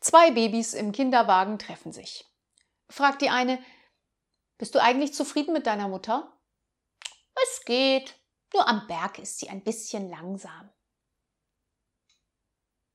Zwei Babys im Kinderwagen treffen sich. Fragt die eine, bist du eigentlich zufrieden mit deiner Mutter? Es geht, nur am Berg ist sie ein bisschen langsam.